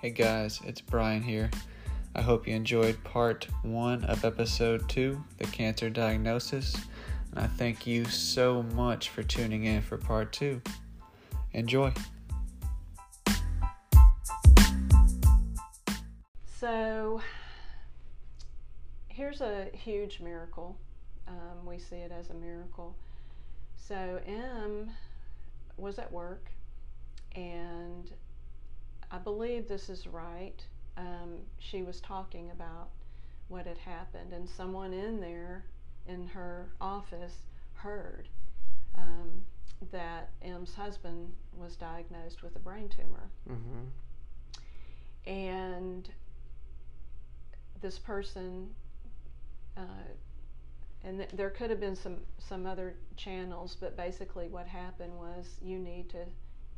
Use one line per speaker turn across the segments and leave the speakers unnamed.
Hey guys, it's Brian here. I hope you enjoyed part one of episode two, the cancer diagnosis, and I thank you so much for tuning in for part two. Enjoy.
So, here's a huge miracle. Um, we see it as a miracle. So, Em was at work, and I believe this is right. Um, she was talking about what had happened, and someone in there in her office heard um, that Em's husband was diagnosed with a brain tumor.
Mm-hmm.
And this person, uh, and th- there could have been some, some other channels, but basically what happened was you need to,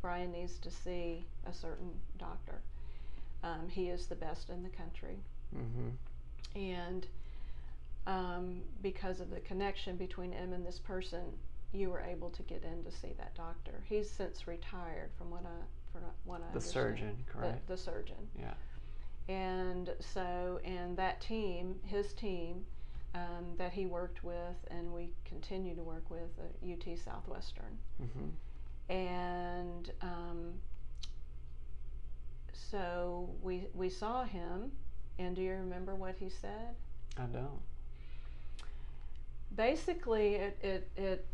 Brian needs to see a certain doctor. Um, he is the best in the country.
Mm-hmm.
And um, because of the connection between him and this person, you were able to get in to see that doctor. He's since retired, from what I from what I
The
understand.
surgeon,
The-
correct?
the surgeon.
Yeah.
And so, and that team, his team um, that he worked with, and we continue to work with, uh, UT Southwestern.
Mm-hmm.
And um, so we we saw him, and do you remember what he said?
I don't.
Basically, it it, it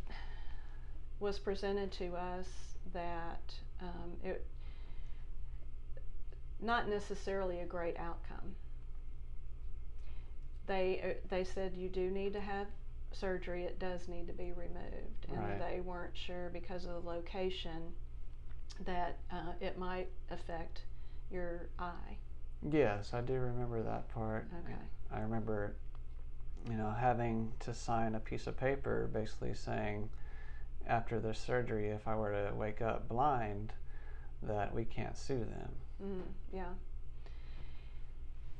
was presented to us that um, it not necessarily a great outcome. They uh, they said you do need to have surgery. It does need to be removed, and
Right.
they weren't sure because of the location that uh, it might affect your eye.
Yes, I do remember that part.
Okay.
I remember, you know, having to sign a piece of paper basically saying after the surgery, if I were to wake up blind, that we can't sue them.
Mm, yeah.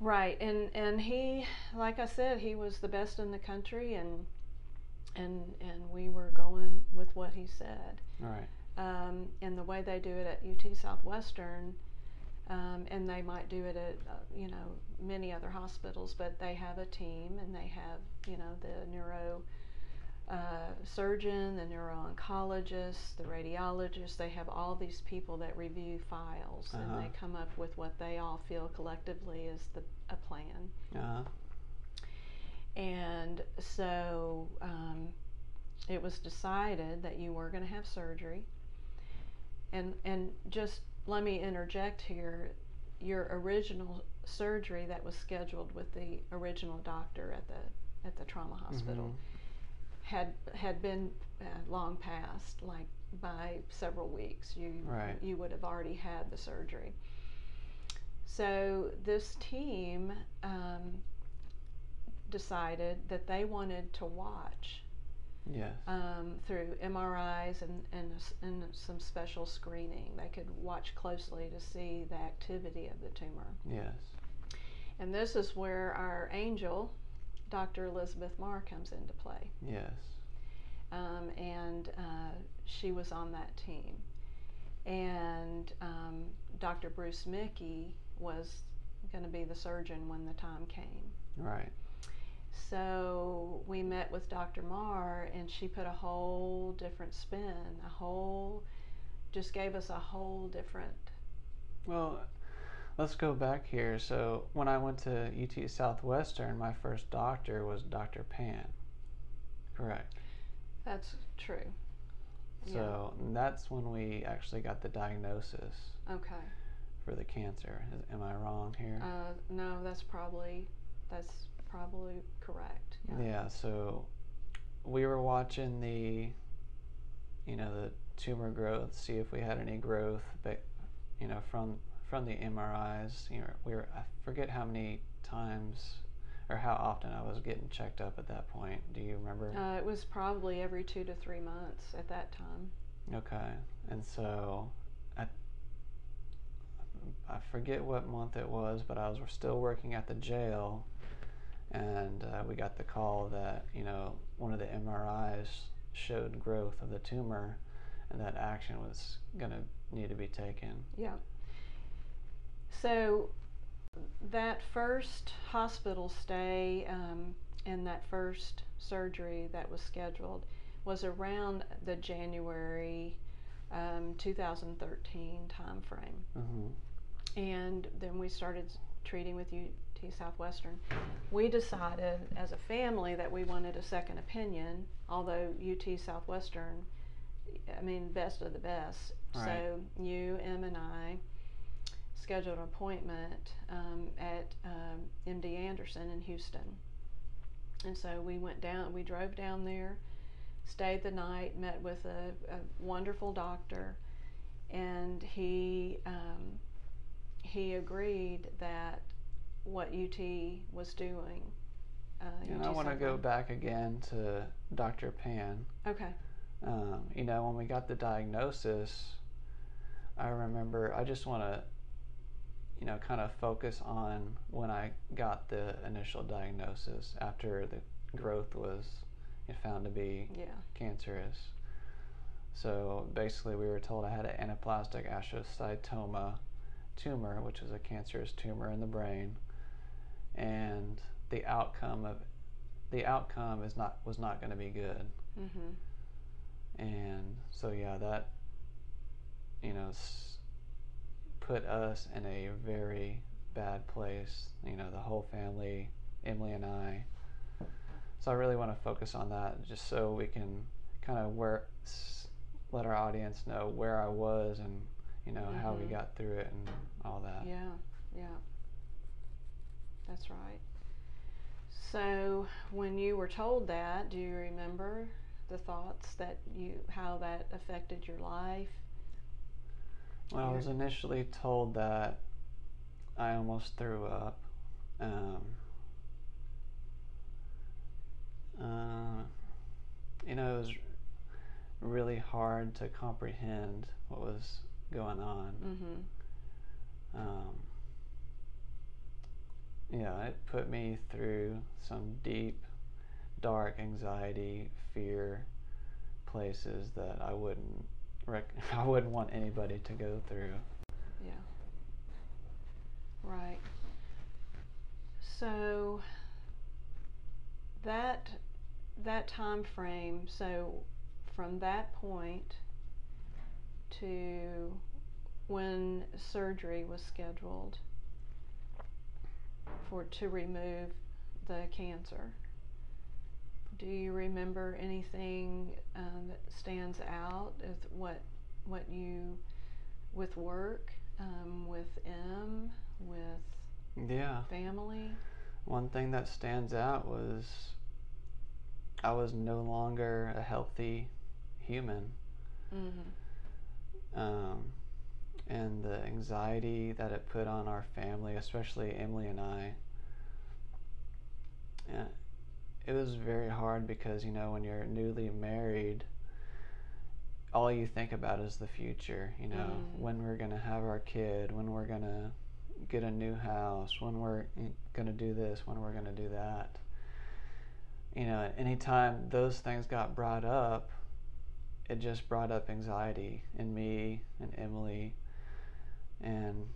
Right, and and he, like I said, he was the best in the country, and and and we were going with what he said.
Right.
Um, and the way they do it at UT Southwestern, um, and they might do it at uh, you know many other hospitals, but they have a team, and they have you know the neuro. Uh, surgeon, the neuro-oncologist, the radiologist, they have all these people that review files and
Uh-huh.
they come up with what they all feel collectively is the, a plan.
Uh huh.
And so um, it was decided that you were going to have surgery. And, and just let me interject here your original surgery that was scheduled with the original doctor at the, at the trauma hospital had had been uh, long past, like by several weeks. You
Right.
you would have already had the surgery. So this team um, decided that they wanted to watch
Yes.
um, through MRIs and, and, and some special screening. They could watch closely to see the activity of the tumor.
yes.
And this is where our angel, Dr. Elizabeth Maher, comes into play
Yes.
um, and uh, she was on that team. And um, Dr. Bruce Mickey was going to be the surgeon when the time came.
Right.
So we met with Dr. Maher, and she put a whole different spin, a whole, just gave us a whole different.
Well, let's go back here. So when I went to UT Southwestern, my first doctor was Dr. Pan. Correct.
That's true. Yeah.
So that's when we actually got the diagnosis
Okay.
for the cancer. Am I wrong here?
Uh, no, that's probably that's probably correct.
yeah. So we were watching the, you know, the tumor growth, see if we had any growth, but you know, from from the MRIs, you know, we were I forget how many times or how often I was getting checked up at that point. Do you remember?
Uh, it was probably every two to three months at that time.
Okay, and so I I forget what month it was, but I was still working at the jail, and uh, we got the call that you know one of the MRIs showed growth of the tumor, and that action was gonna need to be taken.
Yeah. So that first hospital stay um, and that first surgery that was scheduled was around the January um, 2013 time frame.
Mm-hmm.
And then we started treating with UT Southwestern. We decided as a family that we wanted a second opinion, although UT Southwestern, I mean, best of the best.
Right.
So you, Em, and I scheduled an appointment um, at um, MD Anderson in Houston. And so we went down, we drove down there, stayed the night, met with a, a wonderful doctor, and he um, he agreed that what UT was doing. Uh,
And
UT
I want to go back again to Dr. Pan.
Okay.
Um, you know, when we got the diagnosis, I remember I just want to, you know, kind of focus on when I got the initial diagnosis after the growth was found to be
Yeah.
cancerous. So basically, we were told I had an anaplastic astrocytoma tumor, which is a cancerous tumor in the brain, and the outcome of the outcome is not was not going to be good.
Mhm.
And so yeah, that you know s- put us in a very bad place. You know, the whole family, Emily and I. So I really want to focus on that, just so we can kind of where s- let our audience know where I was and you know how we
Mhm.
got through it and all that.
Yeah. Yeah. That's right. So when you were told that, do you remember the thoughts that you how that affected your life?
When I was initially told that, I almost threw up. Um, uh, you know, it was really hard to comprehend what was going on.
Mm-hmm.
Um, yeah, it put me through some deep, dark anxiety, fear places that I wouldn't rec- I wouldn't want anybody to go through.
Yeah. Right. So that that time frame, so from that point to when surgery was scheduled for to remove the cancer. Do you remember anything um, that stands out as what what you with work, um, with Em, with
Yeah.
family?
One thing that stands out was I was no longer a healthy human.
Mm-hmm.
Um, and the anxiety that it put on our family, especially Emily and I, yeah, it was very hard because, you know, when you're newly married, all you think about is the future, you know,
Mm.
when we're going to have our kid, when we're going to get a new house, when we're going to do this, when we're going to do that. You know, anytime those things got brought up, it just brought up anxiety in me and Emily. And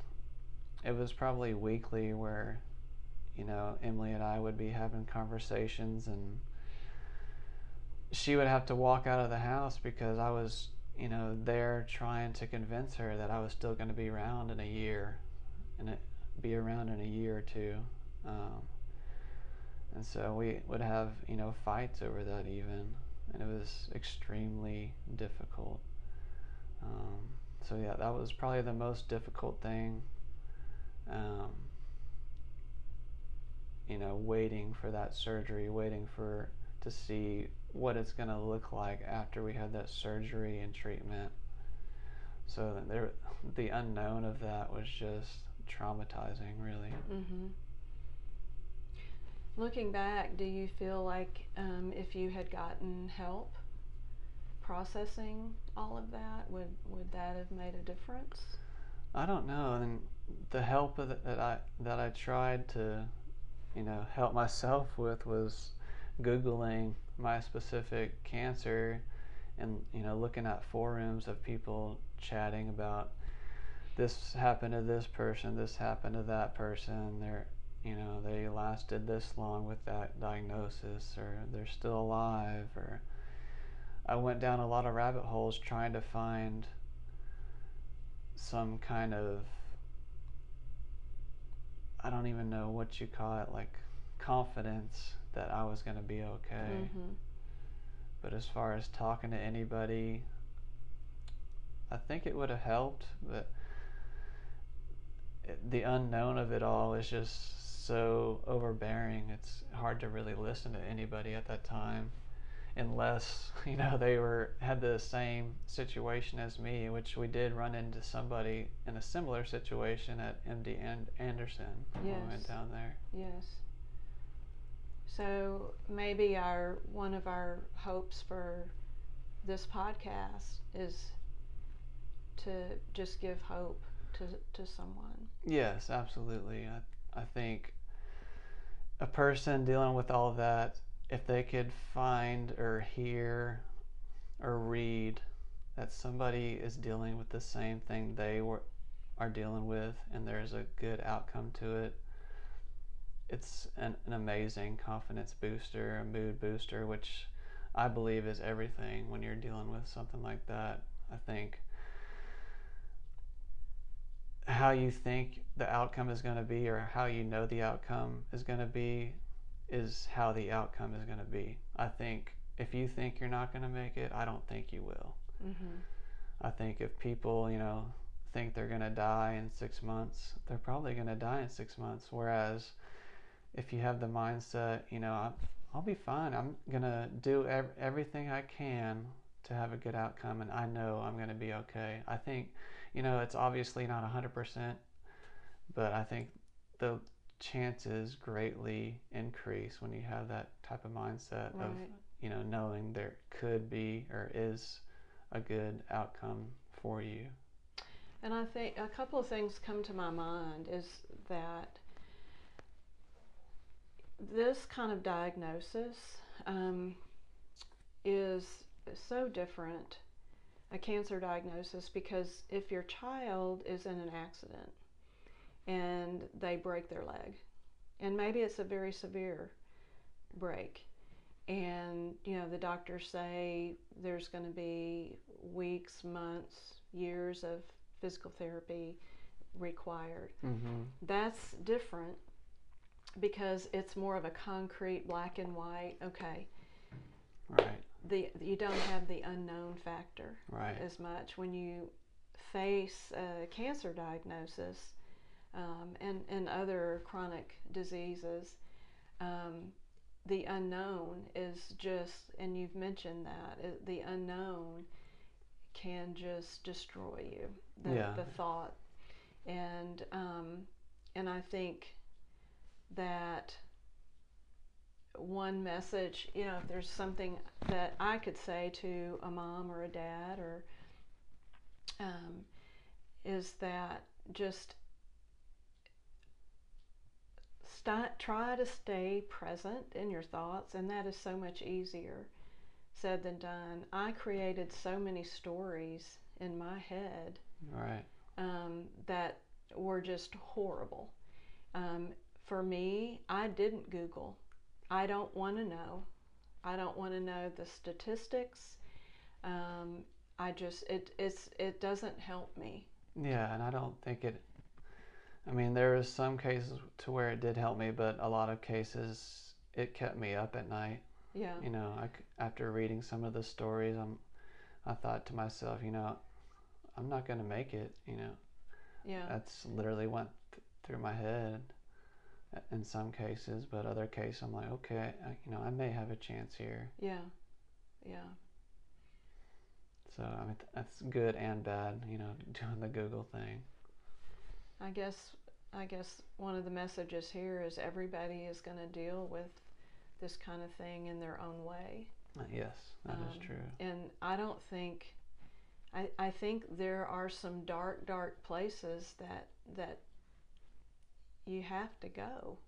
it was probably weekly where, you know, Emily and I would be having conversations and she would have to walk out of the house because I was, you know, there trying to convince her that I was still going to be around in a year and it, be around in a year or two. Um, and so we would have, you know, fights over that even. And it was extremely difficult. Um, so yeah, that was probably the most difficult thing. Um, you know, waiting for that surgery, waiting for to see what it's going to look like after we had that surgery and treatment. So there, the unknown of that was just traumatizing, really.
Mm-hmm. Looking back, do you feel like um, if you had gotten help processing all of that, would would that have made a difference?
I don't know, and the help the, that I that I tried to, you know, help myself with was googling my specific cancer, and you know, looking at forums of people chatting about this happened to this person, this happened to that person. They're, you know, they lasted this long with that diagnosis, or they're still alive, or I went down a lot of rabbit holes trying to find some kind of I don't even know what you call it, like confidence that I was going to be okay.
Mm-hmm.
But as far as talking to anybody, I think it would have helped, but it, the unknown of it all is just so overbearing. It's hard to really listen to anybody at that time unless, you know, they were had the same situation as me, which we did run into somebody in a similar situation at MD and Anderson when we went down there.
Yes. So maybe our one of our hopes for this podcast is to just give hope to to someone.
Yes, absolutely. I, I think a person dealing with all of that, if they could find or hear or read that somebody is dealing with the same thing they were are dealing with and there's a good outcome to it, it's an, an amazing confidence booster, a mood booster, which I believe is everything when you're dealing with something like that. I think how you think the outcome is going to be or how you know the outcome is going to be is how the outcome is going to be. I think if you think you're not going to make it, I don't think you will.
Mm-hmm.
I think if people, you know, think they're going to die in six months, they're probably going to die in six months. Whereas if you have the mindset, you know, I'm, I'll be fine. I'm going to do ev- everything I can to have a good outcome, and I know I'm going to be okay. I think, you know, it's obviously not 100%, but I think the chances greatly increase when you have that type of mindset of, you know, knowing there could be or is a good outcome for you.
And I think a couple of things come to my mind is that this kind of diagnosis um, is so different, a cancer diagnosis, because if your child is in an accident and they break their leg, and maybe it's a very severe break, and you know the doctors say there's going to be weeks, months, years of physical therapy required.
Mm-hmm.
That's different because it's more of a concrete black and white. Okay,
Right,
the you don't have the unknown factor
right,
as much when you face a cancer diagnosis um, and and other chronic diseases. Um, the unknown is just, and you've mentioned that it, the unknown can just destroy you. The,
Yeah.
the thought, and um, and I think that one message, you know, if there's something that I could say to a mom or a dad, or um, is that just st- try to stay present in your thoughts, and that is so much easier said than done. I created so many stories in my head
right,
um, that were just horrible. Um, for me, I didn't Google. I don't want to know. I don't want to know the statistics. Um, I just it it's it doesn't help me.
yeah, and I don't think it. I mean, there was some cases to where it did help me, but a lot of cases it kept me up at night.
Yeah,
You know, I after reading some of the stories, I'm, I thought to myself, you know, I'm not going to make it. You know,
yeah,
that's literally went th- through my head uh, in some cases, but other cases I'm like, okay, I, you know, I may have a chance here.
yeah, yeah.
So I mean, th- that's good and bad. You know, doing the Google thing.
I guess I guess one of the messages here is everybody is going to deal with this kind of thing in their own way.
Uh, Yes, that is
Um,
true.
and I don't think I, I think there are some dark dark places that that you have to go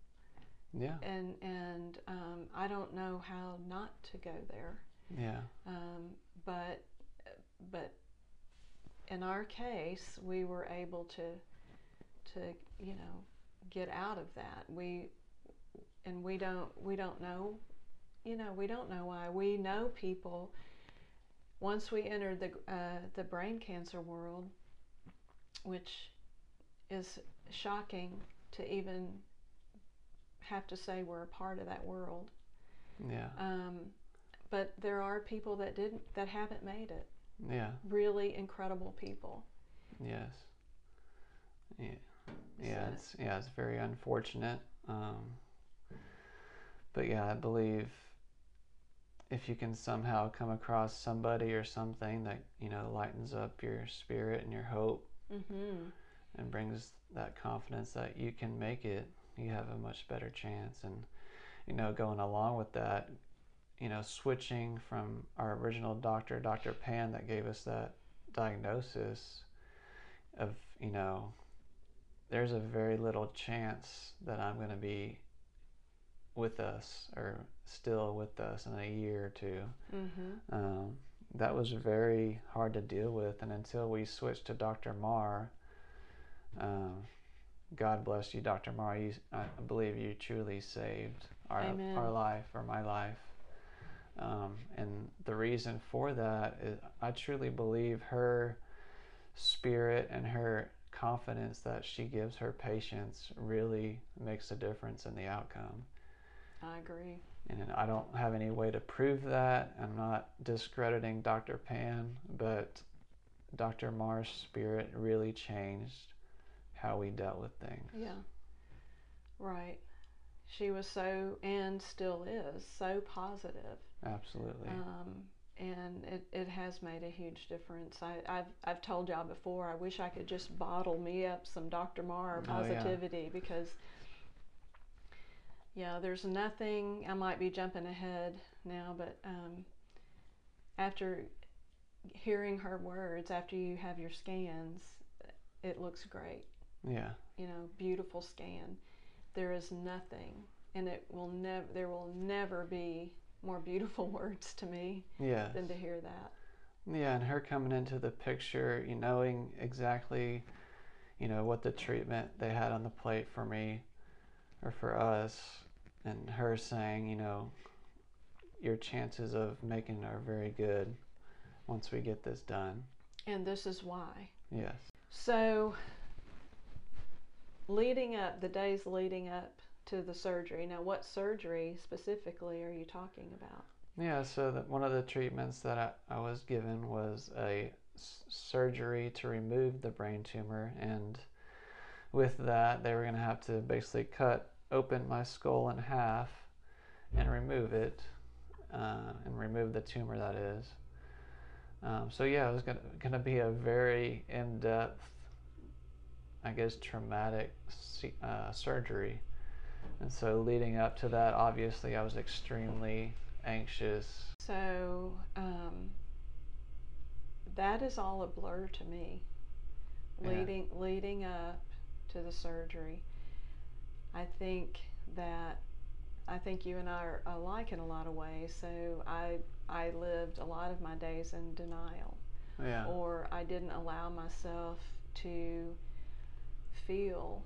Yeah,
and and um, I don't know how not to go there
yeah,
um, but but in our case, we were able to to you know get out of that. We and we don't we don't know you know we don't know why we know people once we entered the uh, the brain cancer world which is shocking to even have to say we're a part of that world
Yeah.
um, but there are people that didn't that haven't made it
Yeah.
really incredible people
Yes. Yeah. Yeah.
So-
It's yeah. It's very unfortunate. Um, but yeah, I believe if you can somehow come across somebody or something that you know lightens up your spirit and your hope
mm-hmm.
and brings that confidence that you can make it, you have a much better chance. And you know, going along with that, you know, switching from our original doctor, Dr. Pan, that gave us that diagnosis of, you know, there's a very little chance that I'm going to be with us or still with us in a year or two.
Mm-hmm.
Um, that was very hard to deal with, and until we switched to Dr. Maher, um, God bless you, Dr. Maher. You, I believe you truly saved our
Amen.
our life or my life. Um, and the reason for that is I truly believe her spirit and her confidence that she gives her patients really makes a difference in the outcome.
I agree.
And I don't have any way to prove that. I'm not discrediting Dr. Pan, but Dr. Maher's spirit really changed how we dealt with things.
Yeah. Right. She was so, and still is, so positive.
Absolutely.
Um, and it, it has made a huge difference. I, I've, I've told y'all before, I wish I could just bottle me up some Dr. Maher
Oh, yeah.
positivity because, yeah, there's nothing, I might be jumping ahead now, but um, after hearing her words, after you have your scans, it looks great
yeah.
you know, beautiful scan. There is nothing, and it will never. There will never be more beautiful words to me
Yeah.
than to hear that.
Yeah, and her coming into the picture, you knowing exactly, you know, what the treatment they had on the plate for me or for us, and her saying, you know, your chances of making are very good once we get this done.
And this is why.
Yes.
So, leading up, the days leading up to the surgery. Now, what surgery specifically are you talking about?
Yeah, so that one of the treatments that I, I was given was a s- surgery to remove the brain tumor, and with that, they were going to have to basically cut open my skull in half and remove it, uh, and remove the tumor that is. Um, so yeah, it was going to be a very in-depth, I guess, traumatic uh, surgery. And so leading up to that, obviously, I was extremely anxious.
So, um, that is all a blur to me.
Yeah.
Leading leading up to the surgery, I think that I think you and I are alike in a lot of ways. So I I lived a lot of my days in denial,
Yeah.
or I didn't allow myself to feel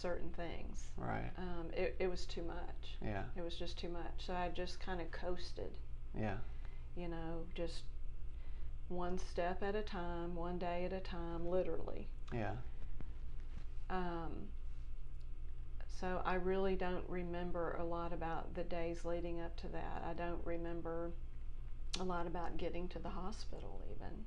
certain things.
Right.
Um, it, it was too much.
Yeah.
It was just too much. So I just kind of coasted
Yeah.
you know, just one step at a time, one day at a time, literally.
Yeah.
Um, so I really don't remember a lot about the days leading up to that. I don't remember a lot about getting to the hospital, even.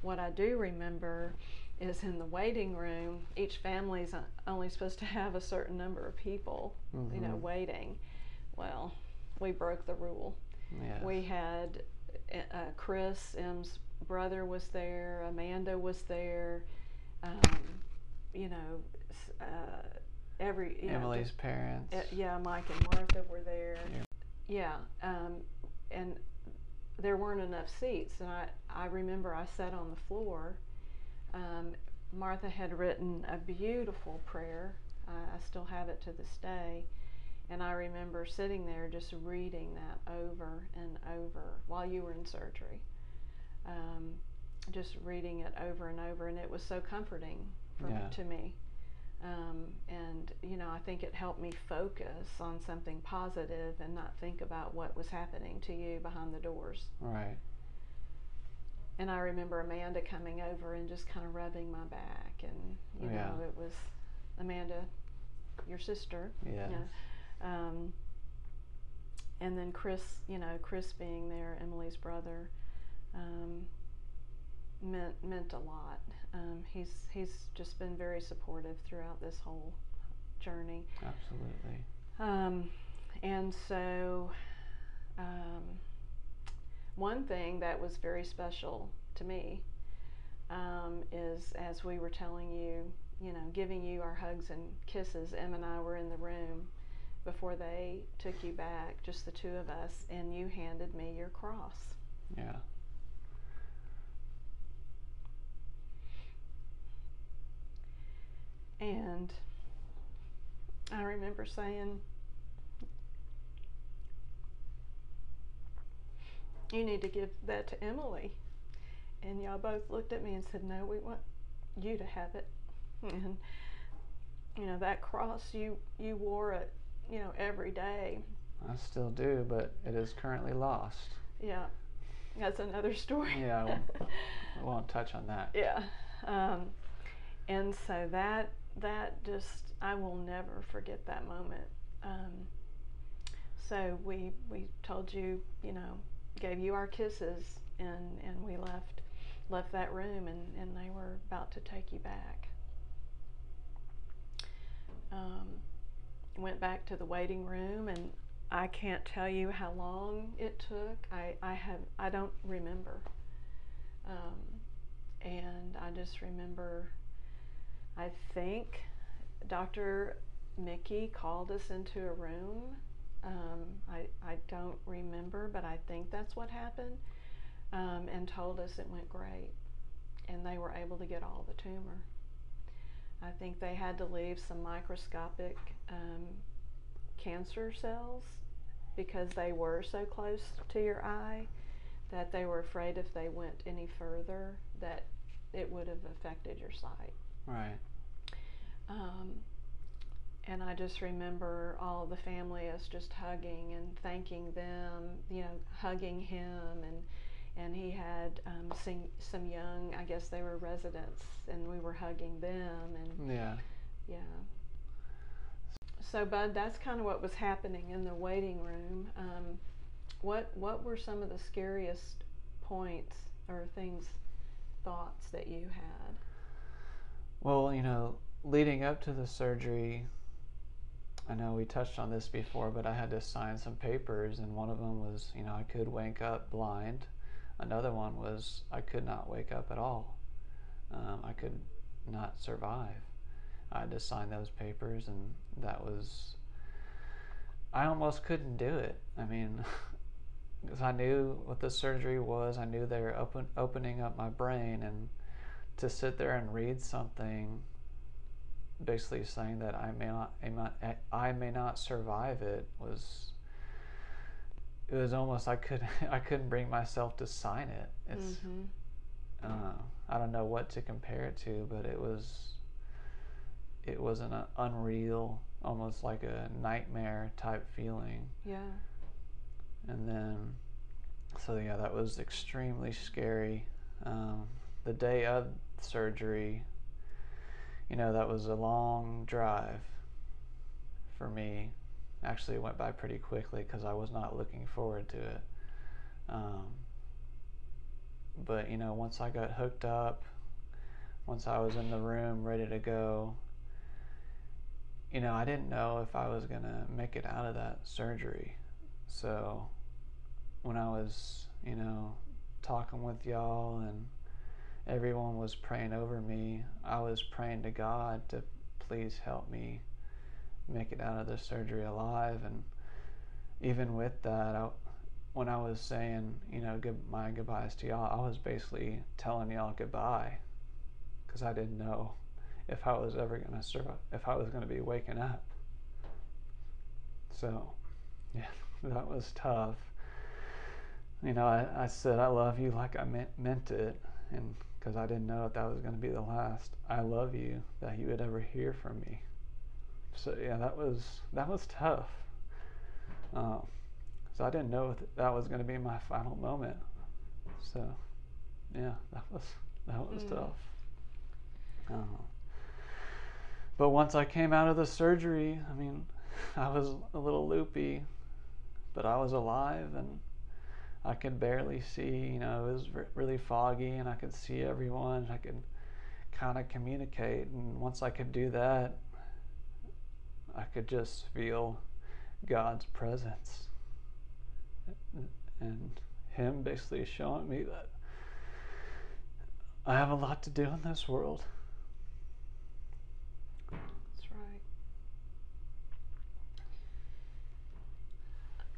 What I do remember is in the waiting room, each family's only supposed to have a certain number of people, you know,
Mhm.
waiting. Well, we broke the rule.
Yes.
We had uh, Chris, Em's brother, was there. Amanda was there. Um, you know, uh, every you know,
Emily's parents.
uh, yeah, Mike and Martha were there.
Yeah.
Yeah, um, and there weren't enough seats, and I I remember I sat on the floor. Um, Martha had written a beautiful prayer. I, I still have it to this day. And I remember sitting there just reading that over and over while you were in surgery. Um, just reading it over and over, and it was so comforting for
Yeah.
to me. Um, and you know, I think it helped me focus on something positive and not think about what was happening to you behind the doors.
Right.
And I remember Amanda coming over and just kind of rubbing my back, and you
Yeah.
know, it was Amanda, your sister.
Yes.
Yeah. Um, and then Chris, you know, Chris being there, Emily's brother, um, meant meant a lot. Um, he's he's just been very supportive throughout this whole journey.
Absolutely.
Um, and so, one thing that was very special to me um, is as we were telling you, you know, giving you our hugs and kisses, Em and I were in the room before they took you back, just the two of us, and you handed me your cross.
Yeah.
And I remember saying, You need to give that to Emily. And y'all both looked at me and said, No, we want you to have it. And, you know, that cross, you, you wore it, you know, every day.
I still do, but it is currently lost.
Yeah, that's another story.
Yeah, I won't, I won't touch on that.
yeah um, and so that that just i will never forget that moment um, so we we told you you know gave you our kisses and and we left left that room and and they were about to take you back um, went back to the waiting room and I can't tell you how long it took. I, I have I don't remember. Um, and I just remember I think Dr. Mickey called us into a room. Um, I, I don't remember, but I think that's what happened, um, and told us it went great. And they were able to get all the tumor. I think they had to leave some microscopic um, cancer cells because they were so close to your eye that they were afraid if they went any further that it would have affected your sight.
Right.
Um, and I just remember all the family us just hugging and thanking them, you know, hugging him and and he had um, some, some young, I guess they were residents, and we were hugging them and
Yeah.
yeah. So, Bud, that's kind of what was happening in the waiting room. Um, what What were some of the scariest points or things, thoughts that you had?
Well, you know, leading up to the surgery, I know we touched on this before, but I had to sign some papers, and one of them was, you know, I could wake up blind. Another one was I could not wake up at all. Um, I could not survive. I had to sign those papers, and that was. I almost couldn't do it. I mean, because I knew what the surgery was. I knew they were open, opening up my brain, and to sit there and read something basically saying that I may not, I may not, I may not survive it was it was almost I could I couldn't bring myself to sign it. It's
mm-hmm.
uh, I don't know what to compare it to, but it was it was an uh, unreal, almost like a nightmare type feeling.
Yeah.
And then, so yeah, that was extremely scary. Um, the day of surgery, you know, that was a long drive for me. Actually, it went by pretty quickly because I was not looking forward to it. Um, but, you know, once I got hooked up, once I was in the room ready to go, you know, I didn't know if I was going to make it out of that surgery. So, when I was, you know, talking with y'all and everyone was praying over me, I was praying to God to please help me make it out of the surgery alive. And even with that, I, when I was saying, you know, good, my goodbyes to y'all, I was basically telling y'all goodbye because I didn't know if I was ever going to survive, if I was going to be waking up. So, yeah, that was tough. You know, I, I said I love you like I meant, meant it. and because I didn't know if that was going to be the last I love you that you would ever hear from me. So yeah, that was that was tough. Um, so I didn't know if that was going to be my final moment. So yeah, that was that was mm. tough. Uh, but once I came out of the surgery, I mean, I was a little loopy, but I was alive and I could barely see. You know, it was really foggy, and I could see everyone. I could kind of communicate, and once I could do that, I could just feel God's presence and Him basically showing me that I have a lot to do in this world.
That's right.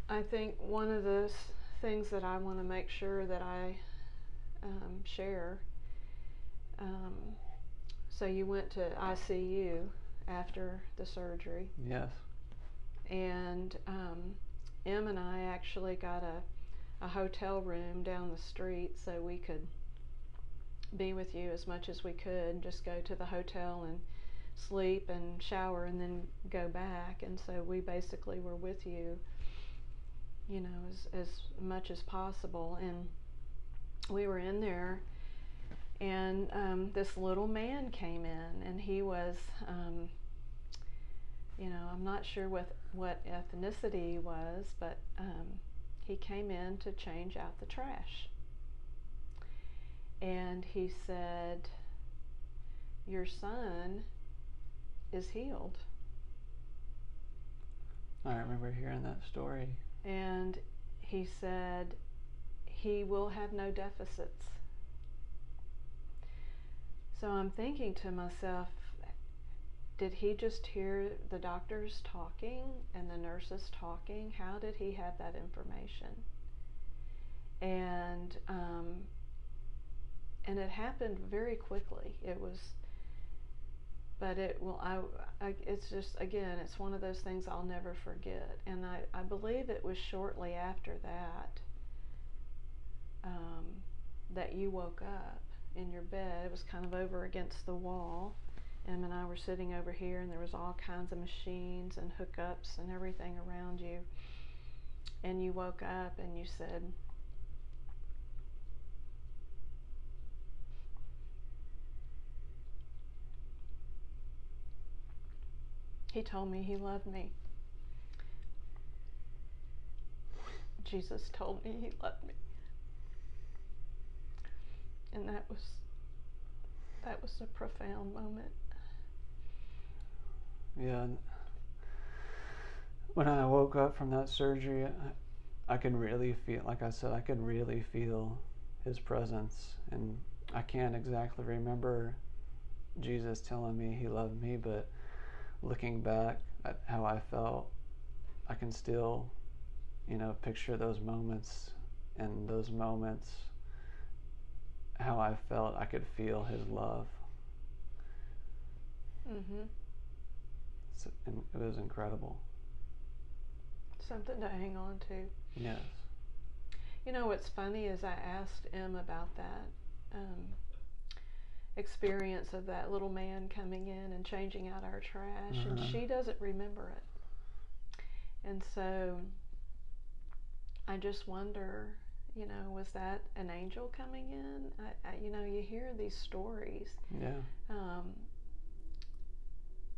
I think one of the things that I want to make sure that I um, share. Um, so you went to ICU after the surgery.
Yes.
And um, Em and I actually got a, a hotel room down the street so we could be with you as much as we could. Just go to the hotel and sleep and shower and then go back. And so we basically were with you, you know, as, as much as possible. And we were in there, and um, this little man came in, and he was. Um, you know, I'm not sure what, what ethnicity he was, but um, he came in to change out the trash. And he said, Your son is healed.
I remember hearing that story.
And he said, He will have no deficits. So I'm thinking to myself, did he just hear the doctors talking and the nurses talking? How did he have that information? And um, and it happened very quickly. It was, but it will. I, I, It's just again, it's one of those things I'll never forget. And I, I believe it was shortly after that um, that you woke up in your bed. It was kind of over against the wall Em and I were sitting over here, and there was all kinds of machines and hookups and everything around you. And you woke up and you said, He told me he loved me. Jesus told me he loved me. And that was that was a profound moment
yeah. When I woke up from that surgery, I, I could really feel, like I said, I could really feel his presence. And I can't exactly remember Jesus telling me he loved me, but looking back at how I felt, I can still, you know, picture those moments and those moments, how I felt, I could feel his love.
Mm-hmm
it was incredible.
Something to hang on to.
Yes.
You know what's funny is I asked Em about that um, experience of that little man coming in and changing out our trash, uh-huh. and she doesn't remember it. And so I just wonder, you know, was that an angel coming in? I, I, you know, you hear these stories.
Yeah.
Um,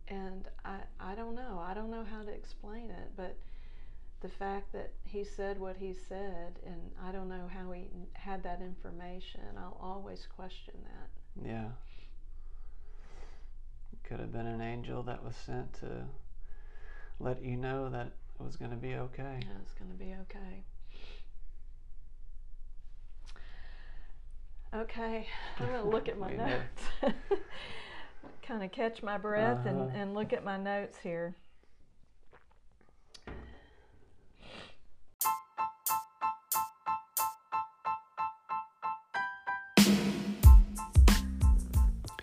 and I, I don't know. I don't know how to explain it, but the fact that he said what he said, and I don't know how he had that information, I'll always question that.
Yeah. Could have been an angel that was sent to let you know that it was going to be okay.
Yeah, it's going to be okay. Okay, I'm going to look at my notes. kind of catch my breath uh-huh. and, and look at my notes here.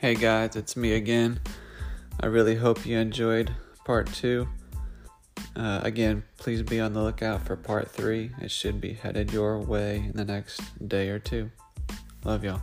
Hey guys, it's me again. I really hope you enjoyed part two. Uh, again, please be on the lookout for part three. It should be headed your way in the next day or two. Love y'all.